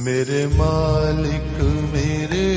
میرے مالک میرے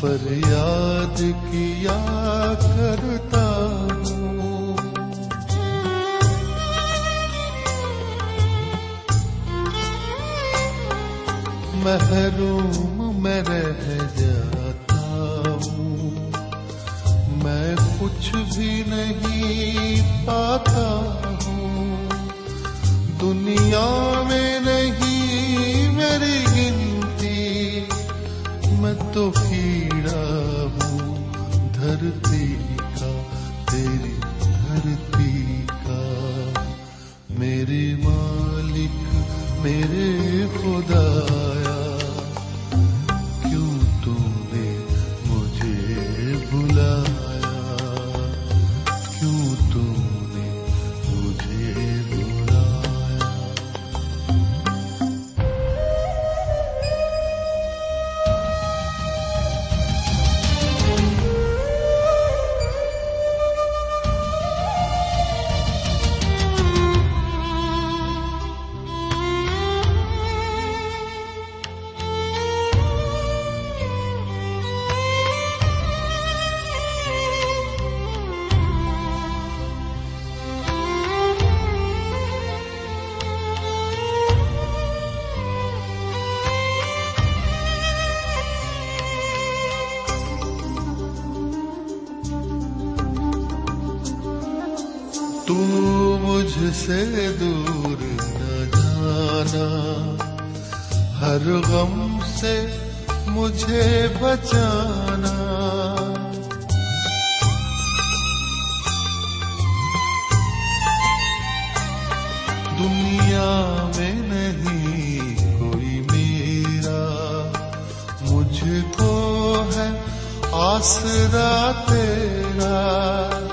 فریاد کیا کرتا ہوں۔ محروم میں رہ جاتا ہوں۔ میں کچھ بھی نہیں پاتا ہوں۔ دنیا میں نہیں، میری میں تو کیڑا ہوں دھرتی دنیا میں نہیں کوئی میرا۔ مجھ کو ہے آسرا تیرا۔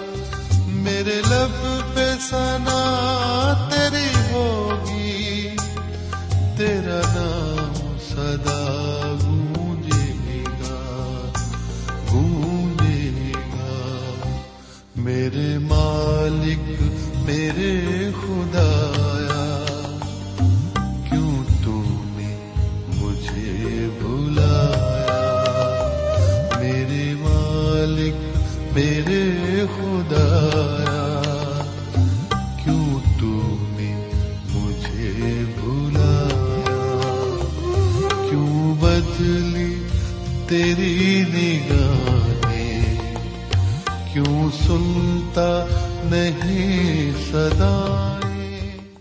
نہیں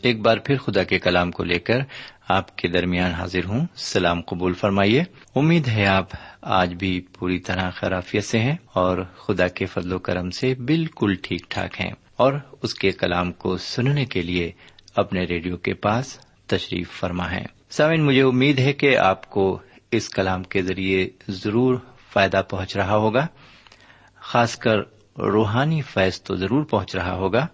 ایک بار پھر خدا کے کلام کو لے کر آپ کے درمیان حاضر ہوں۔ سلام قبول فرمائیے۔ امید ہے آپ آج بھی پوری طرح خرافیت سے ہیں اور خدا کے فضل و کرم سے بالکل ٹھیک ٹھاک ہیں۔ اور اس کے کلام کو سننے کے لیے اپنے ریڈیو کے پاس تشریف فرما ہے۔ سامن مجھے امید ہے کہ آپ کو اس کلام کے ذریعے ضرور فائدہ پہنچ رہا ہوگا، خاص کر روحانی فیض تو ضرور پہنچ رہا ہوگا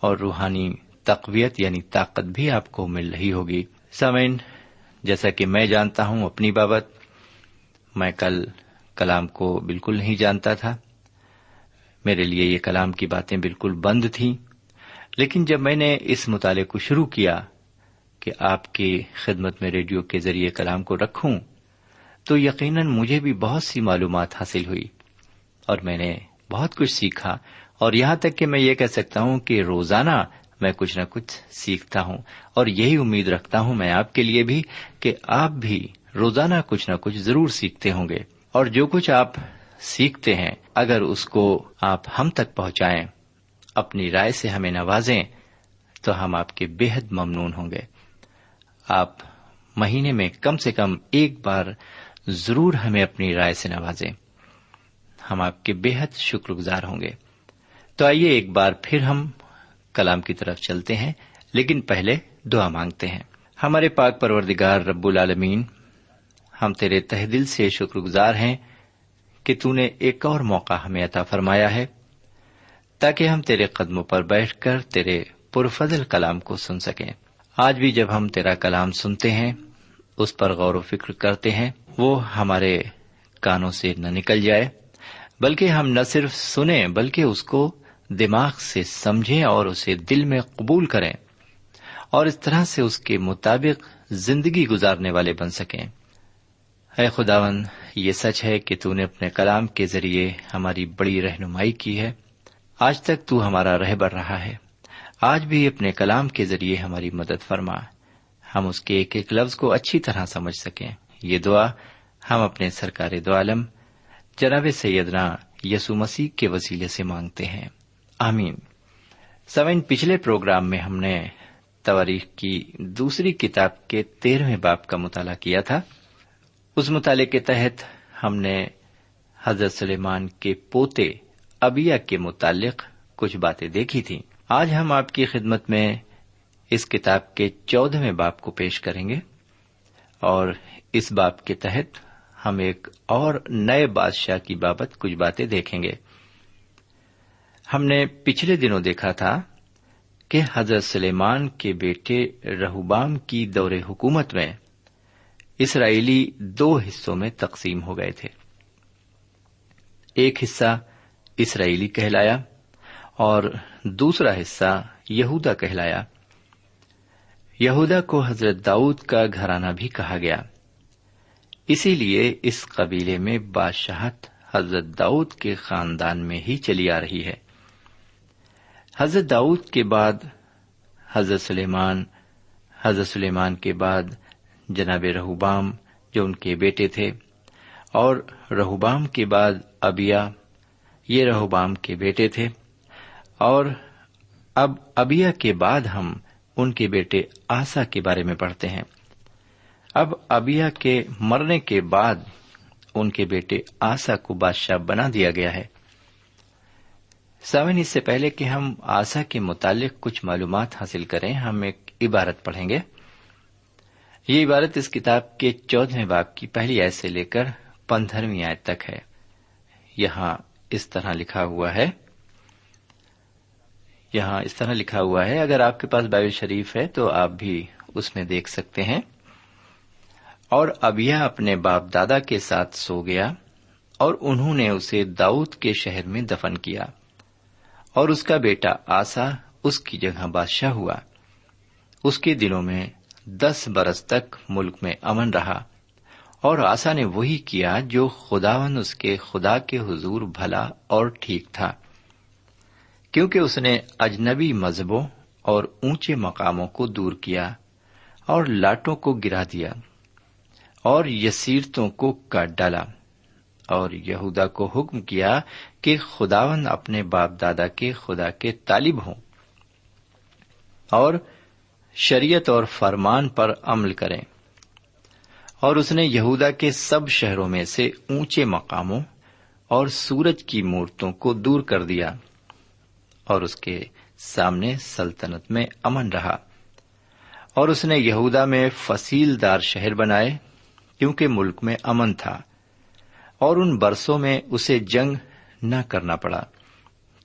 اور روحانی تقویت یعنی طاقت بھی آپ کو مل رہی ہوگی۔ سمین جیسا کہ میں جانتا ہوں اپنی بابت، میں کل کلام کو بالکل نہیں جانتا تھا۔ میرے لیے یہ کلام کی باتیں بالکل بند تھیں۔ لیکن جب میں نے اس مطالعے کو شروع کیا کہ آپ کی خدمت میں ریڈیو کے ذریعے کلام کو رکھوں، تو یقیناً مجھے بھی بہت سی معلومات حاصل ہوئی اور میں نے بہت کچھ سیکھا اور یہاں تک کہ میں یہ کہہ سکتا ہوں کہ روزانہ میں کچھ نہ کچھ سیکھتا ہوں اور یہی امید رکھتا ہوں میں آپ کے لیے بھی کہ آپ بھی روزانہ کچھ نہ کچھ ضرور سیکھتے ہوں گے اور جو کچھ آپ سیکھتے ہیں اگر اس کو آپ ہم تک پہنچائیں، اپنی رائے سے ہمیں نوازیں، تو ہم آپ کے بے حد ممنون ہوں گے۔ آپ مہینے میں کم سے کم ایک بار ضرور ہمیں اپنی رائے سے نوازیں۔ ہم آپ کے بے حد شکر گزار ہوں گے۔ تو آئیے ایک بار پھر ہم کلام کی طرف چلتے ہیں، لیکن پہلے دعا مانگتے ہیں۔ ہمارے پاک پروردگار رب العالمین، ہم تیرے تہ دل سے شکر گزار ہیں کہ تو نے ایک اور موقع ہمیں عطا فرمایا ہے، تاکہ ہم تیرے قدموں پر بیٹھ کر تیرے پرفضل کلام کو سن سکیں۔ آج بھی جب ہم تیرا کلام سنتے ہیں، اس پر غور و فکر کرتے ہیں، وہ ہمارے کانوں سے نہ نکل جائے۔ بلکہ ہم نہ صرف سنیں بلکہ اس کو دماغ سے سمجھیں اور اسے دل میں قبول کریں اور اس طرح سے اس کے مطابق زندگی گزارنے والے بن سکیں۔ اے خداون یہ سچ ہے کہ تو نے اپنے کلام کے ذریعے ہماری بڑی رہنمائی کی ہے۔ آج تک تو ہمارا رہبر رہا ہے۔ آج بھی اپنے کلام کے ذریعے ہماری مدد فرما۔ ہم اس کے ایک ایک لفظ کو اچھی طرح سمجھ سکیں۔ یہ دعا ہم اپنے سرکار دو عالم جناب سیدنا یسو مسیح کے وسیلے سے مانگتے ہیں۔ آمین۔ سوئن پچھلے پروگرام میں ہم نے تواریخ کی دوسری کتاب کے تیرہویں باپ کا مطالعہ کیا تھا۔ اس مطالعے کے تحت ہم نے حضرت سلیمان کے پوتے ابیا کے متعلق کچھ باتیں دیکھی تھیں۔ آج ہم آپ کی خدمت میں اس کتاب کے چودہویں باپ کو پیش کریں گے اور اس باپ کے تحت ہم ایک اور نئے بادشاہ کی بابت کچھ باتیں دیکھیں گے۔ ہم نے پچھلے دنوں دیکھا تھا کہ حضرت سلیمان کے بیٹے رہوبام کی دور حکومت میں اسرائیلی دو حصوں میں تقسیم ہو گئے تھے۔ ایک حصہ اسرائیلی کہلایا اور دوسرا حصہ یہودا کہلایا۔ یہودا کو حضرت داؤد کا گھرانہ بھی کہا گیا۔ اسی لیے اس قبیلے میں بادشاہت حضرت داؤد کے خاندان میں ہی چلی آ رہی ہے۔ حضرت داؤد کے بعد حضرت سلیمان حضرت سلیمان کے بعد جناب رہوبام جو ان کے بیٹے تھے، اور رہوبام کے بعد ابیا، یہ رہوبام کے بیٹے تھے، اور اب ابیا کے بعد ہم ان کے بیٹے آسا کے بارے میں پڑھتے ہیں۔ اب ابیا کے مرنے کے بعد ان کے بیٹے آسا کو بادشاہ بنا دیا گیا ہے۔ سمن اس سے پہلے کہ ہم آسا کے متعلق کچھ معلومات حاصل کریں، ہم ایک عبارت پڑھیں گے۔ یہ عبارت اس کتاب کے چودہویں باپ کی پہلی آیت سے لے کر پندرہویں آیت تک ہے۔ یہاں اس طرح لکھا ہوا ہے۔ یہاں اس طرح لکھا ہوا ہے، اگر آپ کے پاس بائبل شریف ہے تو آپ بھی اس میں دیکھ سکتے ہیں۔ اور ابیا اپنے باپ دادا کے ساتھ سو گیا اور انہوں نے اسے داؤد کے شہر میں دفن کیا اور اس کا بیٹا آسا اس کی جگہ بادشاہ ہوا۔ اس کے دنوں میں دس برس تک ملک میں امن رہا اور آسا نے وہی کیا جو خداون اس کے خدا کے حضور بھلا اور ٹھیک تھا۔ کیونکہ اس نے اجنبی مذہبوں اور اونچے مقاموں کو دور کیا اور لاٹوں کو گرا دیا۔ اور یسیرتوں کو کاٹ ڈالا اور یہودا کو حکم کیا کہ خداون اپنے باپ دادا کے خدا کے طالب ہوں اور شریعت اور فرمان پر عمل کریں۔ اور اس نے یہودا کے سب شہروں میں سے اونچے مقاموں اور سورج کی مورتوں کو دور کر دیا اور اس کے سامنے سلطنت میں امن رہا اور اس نے یہودا میں فصیل دار شہر بنائے۔ کیونکہ ملک میں امن تھا اور ان برسوں میں اسے جنگ نہ کرنا پڑا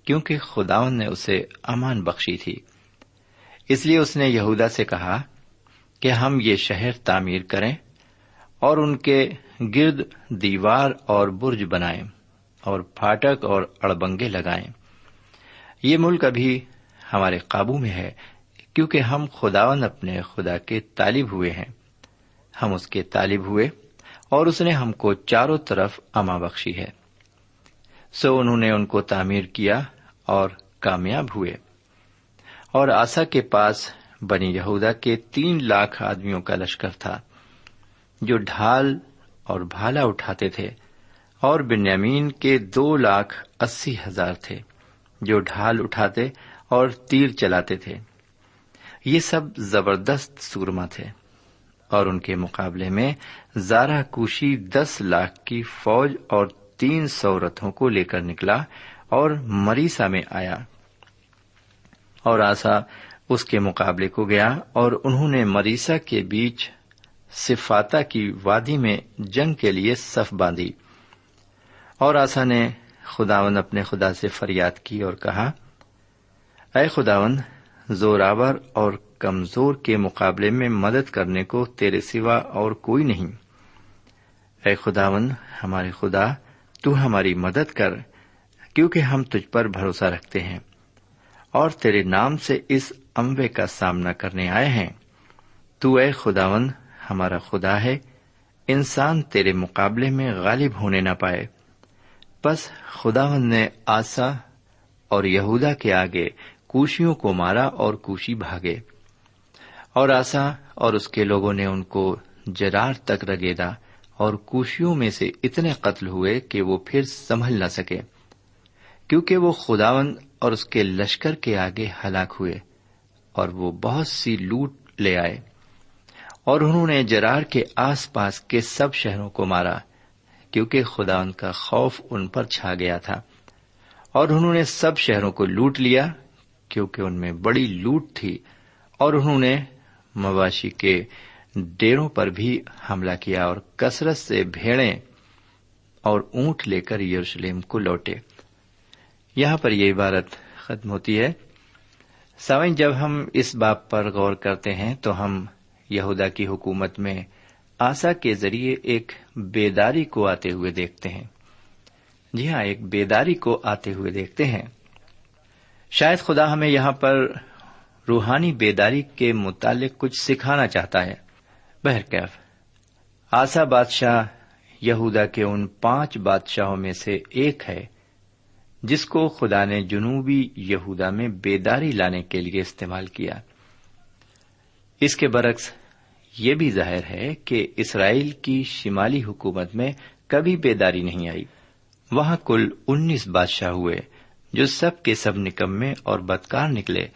کیونکہ خداون نے اسے امان بخشی تھی۔ اس لیے اس نے یہودا سے کہا کہ ہم یہ شہر تعمیر کریں اور ان کے گرد دیوار اور برج بنائیں اور پھاٹک اور اڑبنگے لگائیں۔ یہ ملک ابھی ہمارے قابو میں ہے کیونکہ ہم خداون اپنے خدا کے طالب ہوئے ہیں۔ ہم اس کے طالب ہوئے اور اس نے ہم کو چاروں طرف اما بخشی ہے۔ سو انہوں نے ان کو تعمیر کیا اور کامیاب ہوئے۔ اور آسا کے پاس بنی یہودا کے تین لاکھ آدمیوں کا لشکر تھا جو ڈھال اور بھالا اٹھاتے تھے اور بنیامین کے دو لاکھ اسی ہزار تھے جو ڈھال اٹھاتے اور تیر چلاتے تھے۔ یہ سب زبردست سورما تھے۔ اور ان کے مقابلے میں زارا کوشی دس لاکھ کی فوج اور تین سو رتھوں کو لے کر نکلا اور مریسا میں آیا۔ اور آسا اس کے مقابلے کو گیا اور انہوں نے مریسا کے بیچ صفاتا کی وادی میں جنگ کے لیے صف باندھی۔ اور آسا نے خداون اپنے خدا سے فریاد کی اور کہا، اے خداون زوراور اور کمزور کے مقابلے میں مدد کرنے کو تیرے سوا اور کوئی نہیں۔ اے خداون ہمارے خدا، تو ہماری مدد کر، کیونکہ ہم تجھ پر بھروسہ رکھتے ہیں اور تیرے نام سے اس امبے کا سامنا کرنے آئے ہیں۔ تو اے خداون ہمارا خدا ہے، انسان تیرے مقابلے میں غالب ہونے نہ پائے۔ بس خداون نے آسا اور یہودا کے آگے کوشیوں کو مارا اور کوشی بھاگے۔ اور آسا اور اس کے لوگوں نے ان کو جرار تک رگیدا اور کوشیوں میں سے اتنے قتل ہوئے کہ وہ پھر سنبھل نہ سکے۔ کیونکہ وہ خداون اور اس کے لشکر کے آگے ہلاک ہوئے اور وہ بہت سی لوٹ لے آئے۔ اور انہوں نے جرار کے آس پاس کے سب شہروں کو مارا، کیونکہ خدا ان کا خوف ان پر چھا گیا تھا۔ اور انہوں نے سب شہروں کو لوٹ لیا کیونکہ ان میں بڑی لوٹ تھی اور انہوں نے مواشی کے ڈیروں پر بھی حملہ کیا اور کثرت سے بھیڑیں اور اونٹ لے کر یروشلم کو لوٹے۔ یہاں پر یہ عبارت ختم ہوتی ہے۔ سوئن جب ہم اس باپ پر غور کرتے ہیں تو ہم یہودا کی حکومت میں آسا کے ذریعے ایک بیداری کو آتے ہوئے دیکھتے ہیں۔ جی ہاں ایک بیداری کو آتے ہوئے دیکھتے ہیں۔ شاید خدا ہمیں یہاں پر روحانی بیداری کے متعلق کچھ سکھانا چاہتا ہے۔ بہرکیف آسا بادشاہ یہودا کے ان پانچ بادشاہوں میں سے ایک ہے، جس کو خدا نے جنوبی یہودا میں بیداری لانے کے لیے استعمال کیا۔ اس کے برعکس یہ بھی ظاہر ہے کہ اسرائیل کی شمالی حکومت میں کبھی بیداری نہیں آئی۔ وہاں کل انیس بادشاہ ہوئے۔ جو سب کے سب نکمے اور بدکار نکلے،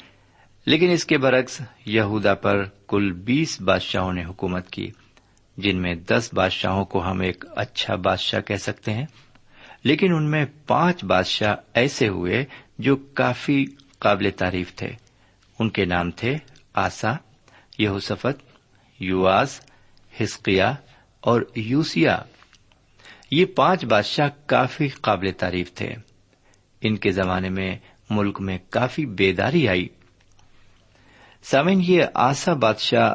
لیکن اس کے برعکس یہودا پر کل بیس بادشاہوں نے حکومت کی، جن میں دس بادشاہوں کو ہم ایک اچھا بادشاہ کہہ سکتے ہیں۔ لیکن ان میں پانچ بادشاہ ایسے ہوئے جو کافی قابل تعریف تھے۔ ان کے نام تھے آسا، یہوسفت، یواز ہسکیا اور یوسیا یہ پانچ بادشاہ کافی قابل تعریف تھے۔ ان کے زمانے میں ملک میں کافی بیداری آئی۔ سامن یہ آسا بادشاہ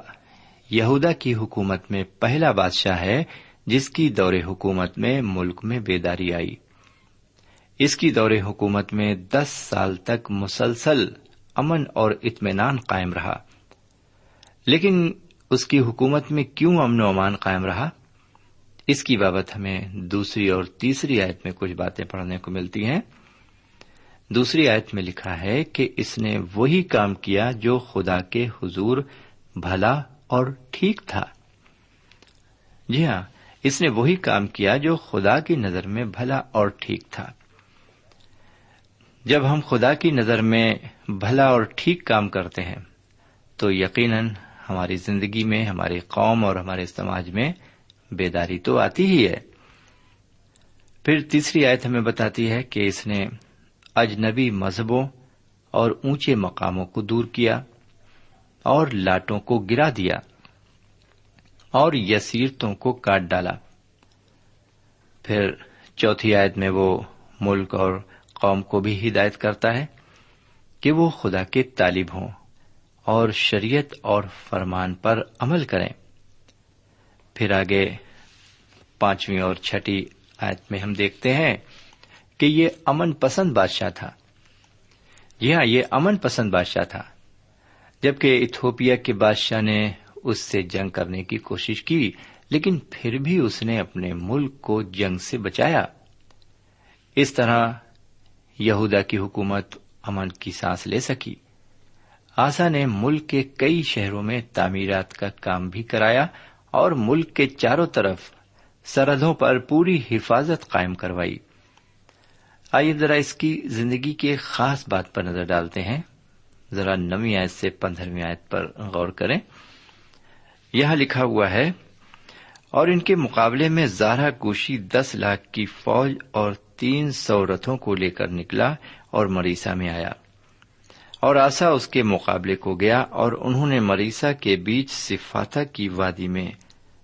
یہودا کی حکومت میں پہلا بادشاہ ہے، جس کی دور حکومت میں ملک میں بیداری آئی۔ اس کی دور حکومت میں دس سال تک مسلسل امن اور اطمینان قائم رہا۔ لیکن اس کی حکومت میں کیوں امن و امان قائم رہا؟ اس کی بابت ہمیں دوسری اور تیسری آیت میں کچھ باتیں پڑھنے کو ملتی ہیں۔ دوسری آیت میں لکھا ہے کہ اس نے وہی کام کیا جو خدا کے حضور بھلا اور ٹھیک تھا۔ جی ہاں اس نے وہی کام کیا جو خدا کی نظر میں بھلا اور ٹھیک تھا۔ جب ہم خدا کی نظر میں بھلا اور ٹھیک کام کرتے ہیں، تو یقیناً ہماری زندگی میں، ہماری قوم اور ہمارے سماج میں بیداری تو آتی ہی ہے۔ پھر تیسری آیت ہمیں بتاتی ہے کہ اس نے اجنبی مذہبوں اور اونچے مقاموں کو دور کیا اور لاٹوں کو گرا دیا اور یسیرتوں کو کاٹ ڈالا۔ پھر چوتھی آیت میں وہ ملک اور قوم کو بھی ہدایت کرتا ہے کہ وہ خدا کے طالب ہوں اور شریعت اور فرمان پر عمل کریں۔ پھر آگے پانچویں اور چھٹی آیت میں ہم دیکھتے ہیں کہ یہ امن پسند بادشاہ تھا۔ جی ہاں یہ امن پسند بادشاہ تھا، جبکہ اتھوپیا کے بادشاہ نے اس سے جنگ کرنے کی کوشش کی، لیکن پھر بھی اس نے اپنے ملک کو جنگ سے بچایا۔ اس طرح یہودا کی حکومت امن کی سانس لے سکی۔ آسا نے ملک کے کئی شہروں میں تعمیرات کا کام بھی کرایا اور ملک کے چاروں طرف سرحدوں پر پوری حفاظت قائم کروائی۔ آئیے ذرا اس کی زندگی کے خاص بات پر نظر ڈالتے ہیں۔ ذرا نویں آیت سے پندرہویں آیت پر غور کریں۔ یہاں لکھا ہوا ہے، اور ان کے مقابلے میں زارہ کوشی دس لاکھ کی فوج اور تین سو رتھوں کو لے کر نکلا اور مریسا میں آیا۔ اور آسا اس کے مقابلے کو گیا اور انہوں نے مریسا کے بیچ صفاتا کی وادی میں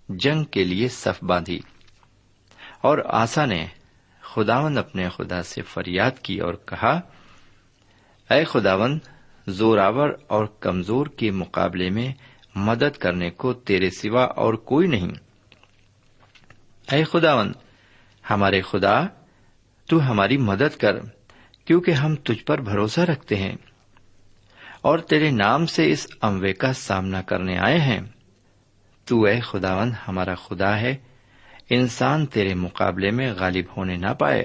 جنگ کے لیے صف باندھی۔ اور آسا نے خداون اپنے خدا سے فریاد کی اور کہا، اے خداون زوراور اور کمزور کے مقابلے میں مدد کرنے کو تیرے سوا اور کوئی نہیں۔ اے خداون ہمارے خدا، تو ہماری مدد کر، کیونکہ ہم تجھ پر بھروسہ رکھتے ہیں اور تیرے نام سے اس اموے کا سامنا کرنے آئے ہیں۔ تو اے خداون ہمارا خدا ہے انسان تیرے مقابلے میں غالب ہونے نہ پائے۔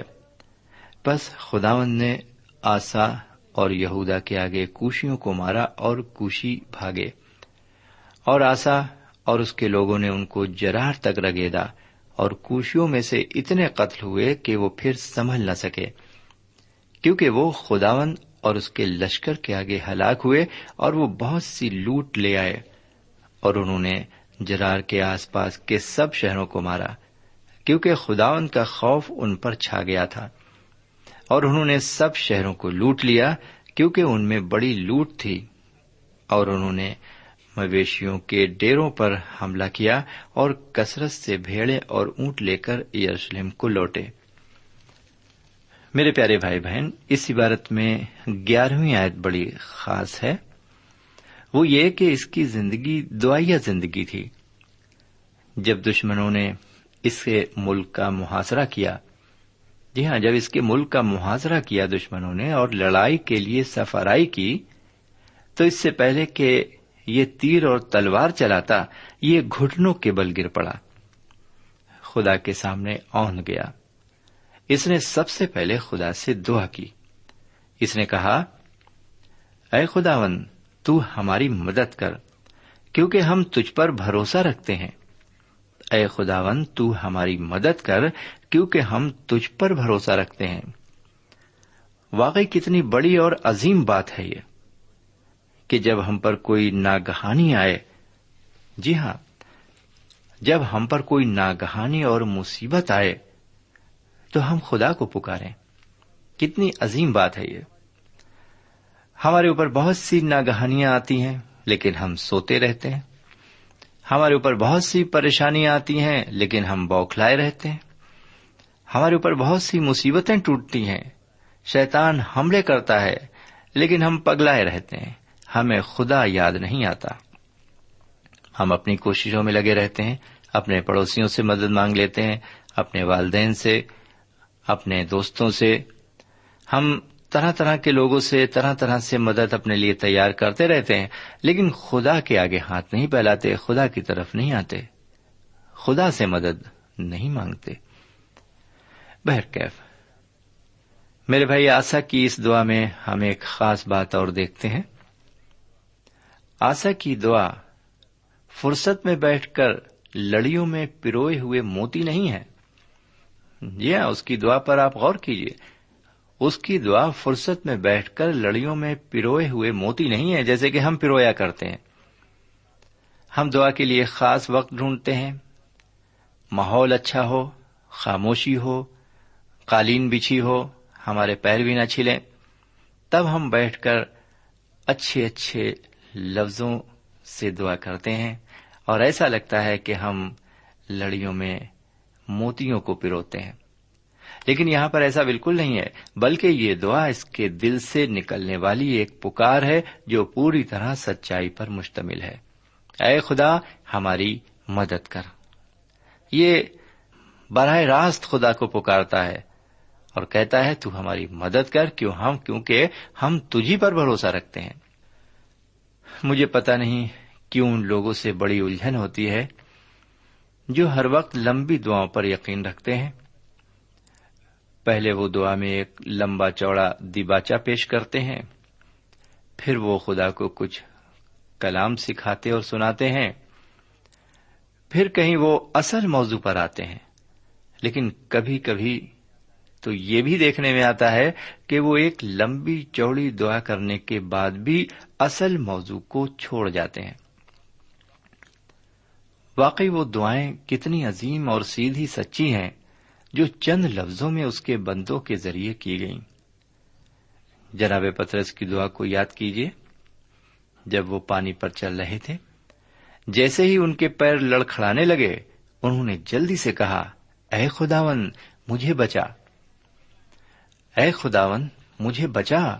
بس خداون نے آسا اور یہودا کے آگے کوشیوں کو مارا اور کوشی بھاگے۔ اور آسا اور اس کے لوگوں نے ان کو جرار تک رگیدا اور کوشیوں میں سے اتنے قتل ہوئے کہ وہ پھر سنبھل نہ سکے۔ کیونکہ وہ خداون اور اس کے لشکر کے آگے ہلاک ہوئے اور وہ بہت سی لوٹ لے آئے اور انہوں نے جرار کے آس پاس کے سب شہروں کو مارا۔ کیونکہ خداون کا خوف ان پر چھا گیا تھا۔ اور انہوں نے سب شہروں کو لوٹ لیا کیونکہ ان میں بڑی لوٹ تھی۔ اور انہوں نے مویشیوں کے ڈیروں پر حملہ کیا اور کثرت سے بھیڑے اور اونٹ لے کر یروشلم کو لوٹے۔ میرے پیارے بھائی بہن، اس عبارت میں گیارہویں آیت بڑی خاص ہے۔ وہ یہ کہ اس کی زندگی دعائیا زندگی تھی۔ جب دشمنوں نے اس کے ملک کا محاصرہ کیا۔ جی ہاں جب اس کے ملک کا محاصرہ کیا دشمنوں نے اور لڑائی کے لیے سفرائی کی، تو اس سے پہلے کہ یہ تیر اور تلوار چلاتا، یہ گھٹنوں کے بل گر پڑا۔ خدا کے سامنے اون گیا۔ اس نے سب سے پہلے خدا سے دعا کی۔ اس نے کہا، اے خداون تو ہماری مدد کر، کیونکہ ہم تجھ پر بھروسہ رکھتے ہیں۔ اے خداون، تو ہماری مدد کر، کیونکہ ہم تجھ پر بھروسہ رکھتے ہیں۔ واقعی کتنی بڑی اور عظیم بات ہے یہ کہ جب ہم پر کوئی ناگہانی آئے جی ہاں جب ہم پر کوئی ناگہانی اور مصیبت آئے، تو ہم خدا کو پکاریں۔ کتنی عظیم بات ہے یہ۔ ہمارے اوپر بہت سی ناگہانیاں آتی ہیں، لیکن ہم سوتے رہتے ہیں۔ ہمارے اوپر بہت سی پریشانیاں آتی ہیں، لیکن ہم بوکھلائے رہتے ہیں۔ ہمارے اوپر بہت سی مصیبتیں ٹوٹتی ہیں۔ شیطان حملے کرتا ہے، لیکن ہم پگلائے رہتے ہیں۔ ہمیں خدا یاد نہیں آتا۔ ہم اپنی کوششوں میں لگے رہتے ہیں، اپنے پڑوسیوں سے مدد مانگ لیتے ہیں، اپنے والدین سے، اپنے دوستوں سے۔ ہم طرح طرح کے لوگوں سے، طرح طرح سے مدد اپنے لیے تیار کرتے رہتے ہیں، لیکن خدا کے آگے ہاتھ نہیں پھیلاتے، خدا کی طرف نہیں آتے، خدا سے مدد نہیں مانگتے۔ بہرکیف میرے بھائی، آسا کی اس دعا میں ہم ایک خاص بات اور دیکھتے ہیں۔ آسا کی دعا فرصت میں بیٹھ کر لڑیوں میں پروئے ہوئے موتی نہیں ہے۔ جی ہاں اس کی دعا پر آپ غور کیجیے اس کی دعا فرصت میں بیٹھ کر لڑیوں میں پروئے ہوئے موتی نہیں ہے جیسے کہ ہم پرویا کرتے ہیں۔ ہم دعا کے لیے خاص وقت ڈھونڈتے ہیں۔ ماحول اچھا ہو، خاموشی ہو، قالین بچھی ہو، ہمارے پیر بھی نہ چھلیں۔ تب ہم بیٹھ کر اچھے اچھے لفظوں سے دعا کرتے ہیں اور ایسا لگتا ہے کہ ہم لڑیوں میں موتیوں کو پروتے ہیں۔ لیکن یہاں پر ایسا بالکل نہیں ہے، بلکہ یہ دعا اس کے دل سے نکلنے والی ایک پکار ہے جو پوری طرح سچائی پر مشتمل ہے۔ اے خدا، ہماری مدد کر۔ یہ براہ راست خدا کو پکارتا ہے اور کہتا ہے، تو ہماری مدد کر، کیوں ہم؟ کیونکہ ہم تجھی پر بھروسہ رکھتے ہیں۔ مجھے پتا نہیں کیوں ان لوگوں سے بڑی الجھن ہوتی ہے جو ہر وقت لمبی دعاؤں پر یقین رکھتے ہیں۔ پہلے وہ دعا میں ایک لمبا چوڑا دیباچا پیش کرتے ہیں، پھر وہ خدا کو کچھ کلام سکھاتے اور سناتے ہیں، پھر کہیں وہ اصل موضوع پر آتے ہیں۔ لیکن کبھی کبھی تو یہ بھی دیکھنے میں آتا ہے کہ وہ ایک لمبی چوڑی دعا کرنے کے بعد بھی اصل موضوع کو چھوڑ جاتے ہیں۔ واقعی وہ دعائیں کتنی عظیم اور سیدھی سچی ہیں۔ جو چند لفظوں میں اس کے بندوں کے ذریعے کی گئیں۔ جناب پترس کی دعا کو یاد کیجیے جب وہ پانی پر چل رہے تھے، جیسے ہی ان کے پیر لڑکھڑانے لگے، انہوں نے جلدی سے کہا، اے خداون، مجھے بچا۔ اے خداون، مجھے بچا۔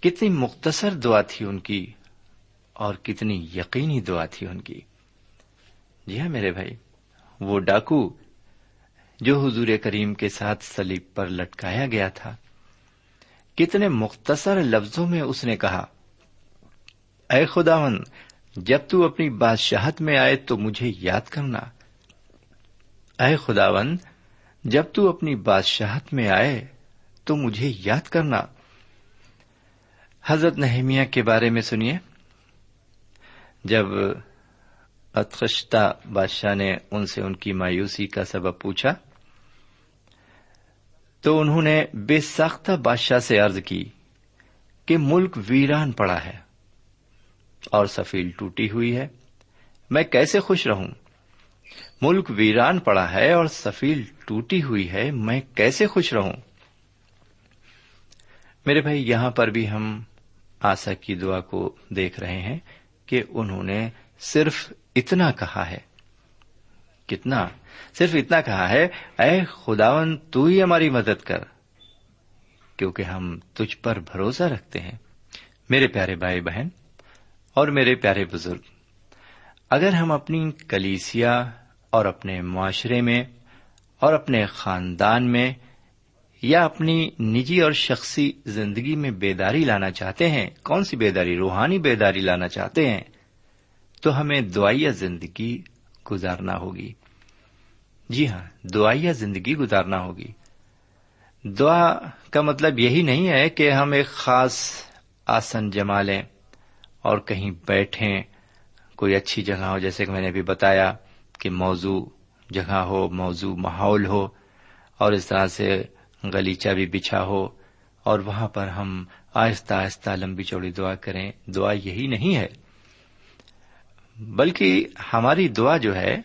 کتنی مختصر دعا تھی ان کی، اور کتنی یقینی دعا تھی ان کی۔ جی ہاں میرے بھائی، وہ ڈاکو جو حضور کریم کے ساتھ سلیب پر لٹکایا گیا تھا۔ کتنے مختصر لفظوں میں اس نے کہا، اے خداون، جب تو اپنی بادشاہت میں آئے تو مجھے یاد کرنا۔ اے خداون، جب تو اپنی بادشاہت میں آئے تو مجھے یاد کرنا۔ حضرت نہمیا کے بارے میں سنیے۔ جب اتخشتا بادشاہ نے ان سے ان کی مایوسی کا سبب پوچھا تو انہوں نے بے ساختہ بادشاہ سے عرض کی کہ ملک ویران پڑا ہے اور سفیل ٹوٹی ہوئی ہے۔ میں کیسے خوش رہوں؟ ملک ویران پڑا ہے اور سفیل ٹوٹی ہوئی ہے، میں کیسے خوش رہوں؟ میرے بھائی، یہاں پر بھی ہم آسا کی دعا کو دیکھ رہے ہیں کہ انہوں نے صرف اتنا کہا ہے۔ کتنا؟ صرف اتنا کہا ہے، اے خداون، تو ہی ہماری مدد کر، کیونکہ ہم تجھ پر بھروسہ رکھتے ہیں۔ میرے پیارے بھائی بہن اور میرے پیارے بزرگ، اگر ہم اپنی کلیسیا اور اپنے معاشرے میں اور اپنے خاندان میں یا اپنی نجی اور شخصی زندگی میں بیداری لانا چاہتے ہیں، کون سی بیداری؟ روحانی بیداری لانا چاہتے ہیں، تو ہمیں دعائیا زندگی گزارنا ہوگی۔ جی ہاں دعائیا زندگی گزارنا ہوگی۔ دعا کا مطلب یہی نہیں ہے کہ ہم ایک خاص آسن جما لیں اور کہیں بیٹھیں، کوئی اچھی جگہ ہو، جیسے کہ میں نے ابھی بتایا کہ موضوع جگہ ہو، موضوع ماحول ہو اور اس طرح سے گلیچہ بھی بچھا ہو اور وہاں پر ہم آہستہ آہستہ لمبی چوڑی دعا کریں۔ دعا یہی نہیں ہے۔ بلکہ ہماری دعا جو ہے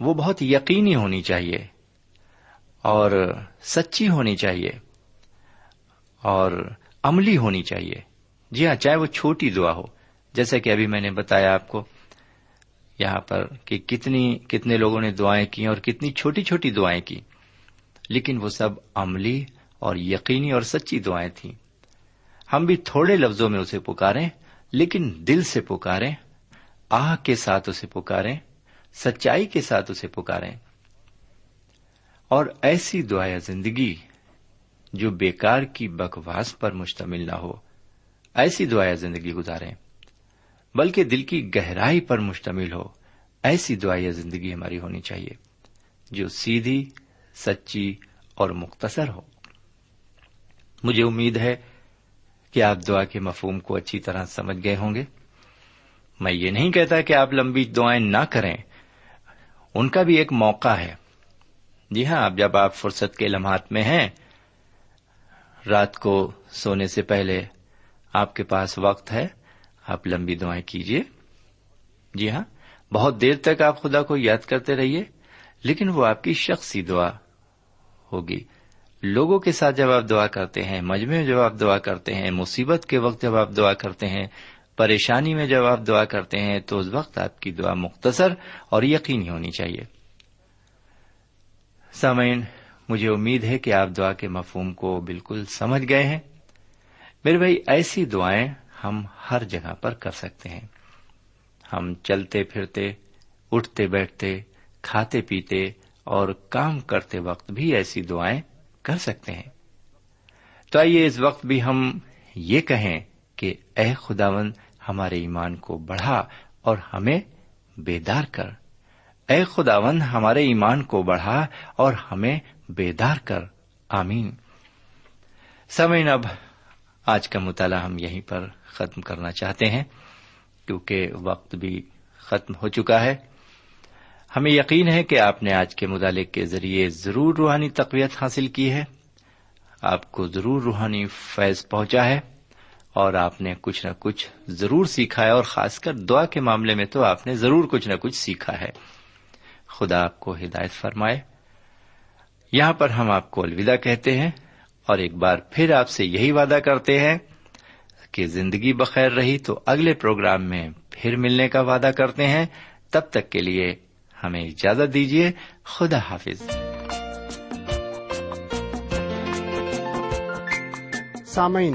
وہ بہت یقینی ہونی چاہیے اور سچی ہونی چاہیے اور عملی ہونی چاہیے۔ جی ہاں چاہے وہ چھوٹی دعا ہو جیسا کہ ابھی میں نے بتایا آپ کو یہاں پر کہ کتنی، کتنے لوگوں نے دعائیں کی اور کتنی چھوٹی چھوٹی دعائیں کی لیکن وہ سب عملی اور یقینی اور سچی دعائیں تھیں۔ ہم بھی تھوڑے لفظوں میں اسے پکاریں، لیکن دل سے پکاریں۔ آہ کے ساتھ اسے پکاریں، سچائی کے ساتھ اسے پکاریں۔ اور ایسی دعائیں زندگی جو بیکار کی بکواس پر مشتمل نہ ہو، ایسی دعائیں زندگی گزاریں۔ بلکہ دل کی گہرائی پر مشتمل ہو، ایسی دعائیں زندگی ہماری ہونی چاہیے، جو سیدھی، سچی اور مختصر ہو۔ مجھے امید ہے کہ آپ دعا کے مفہوم کو اچھی طرح سمجھ گئے ہوں گے۔ میں یہ نہیں کہتا کہ آپ لمبی دعائیں نہ کریں۔ ان کا بھی ایک موقع ہے۔ جی ہاں اب جب آپ فرصت کے لمحات میں ہیں، رات کو سونے سے پہلے آپ کے پاس وقت ہے، آپ لمبی دعائیں کیجیے۔ جی ہاں بہت دیر تک آپ خدا کو یاد کرتے رہیے، لیکن وہ آپ کی شخصی دعا ہوگی۔ لوگوں کے ساتھ جب آپ دعا کرتے ہیں مجمے میں جب آپ دعا کرتے ہیں، مصیبت کے وقت جب آپ دعا کرتے ہیں پریشانی میں جب آپ دعا کرتے ہیں تو اس وقت آپ کی دعا مختصر اور یقینی ہونی چاہیے۔ سامعین، مجھے امید ہے کہ آپ دعا کے مفہوم کو بالکل سمجھ گئے ہیں۔ میرے بھائی، ایسی دعائیں ہم ہر جگہ پر کر سکتے ہیں۔ ہم چلتے پھرتے، اٹھتے بیٹھتے، کھاتے پیتے اور کام کرتے وقت بھی ایسی دعائیں کر سکتے ہیں۔ تو آئیے اس وقت بھی ہم یہ کہیں کہ اے خداون ہمارے ایمان کو بڑھا اور ہمیں بیدار کر۔ اے خداون ہمارے ایمان کو بڑھا اور ہمیں بیدار کر۔ آمین۔ سمعین اب آج کا مطالعہ ہم یہیں پر ختم کرنا چاہتے ہیں، کیونکہ وقت بھی ختم ہو چکا ہے۔ ہمیں یقین ہے کہ آپ نے آج کے مطالعے کے ذریعے ضرور روحانی تقویت حاصل کی ہے۔ آپ کو ضرور روحانی فیض پہنچا ہے۔ اور آپ نے کچھ نہ کچھ ضرور سیکھا ہے اور خاص کر دعا کے معاملے میں تو آپ نے ضرور کچھ نہ کچھ سیکھا ہے۔ خدا آپ کو ہدایت فرمائے۔ یہاں پر ہم آپ کو الوداع کہتے ہیں اور ایک بار پھر آپ سے یہی وعدہ کرتے ہیں کہ زندگی بخیر رہی تو اگلے پروگرام میں پھر ملنے کا وعدہ کرتے ہیں۔ تب تک کے لیے ہمیں اجازت دیجیے۔ خدا حافظ۔ سامعین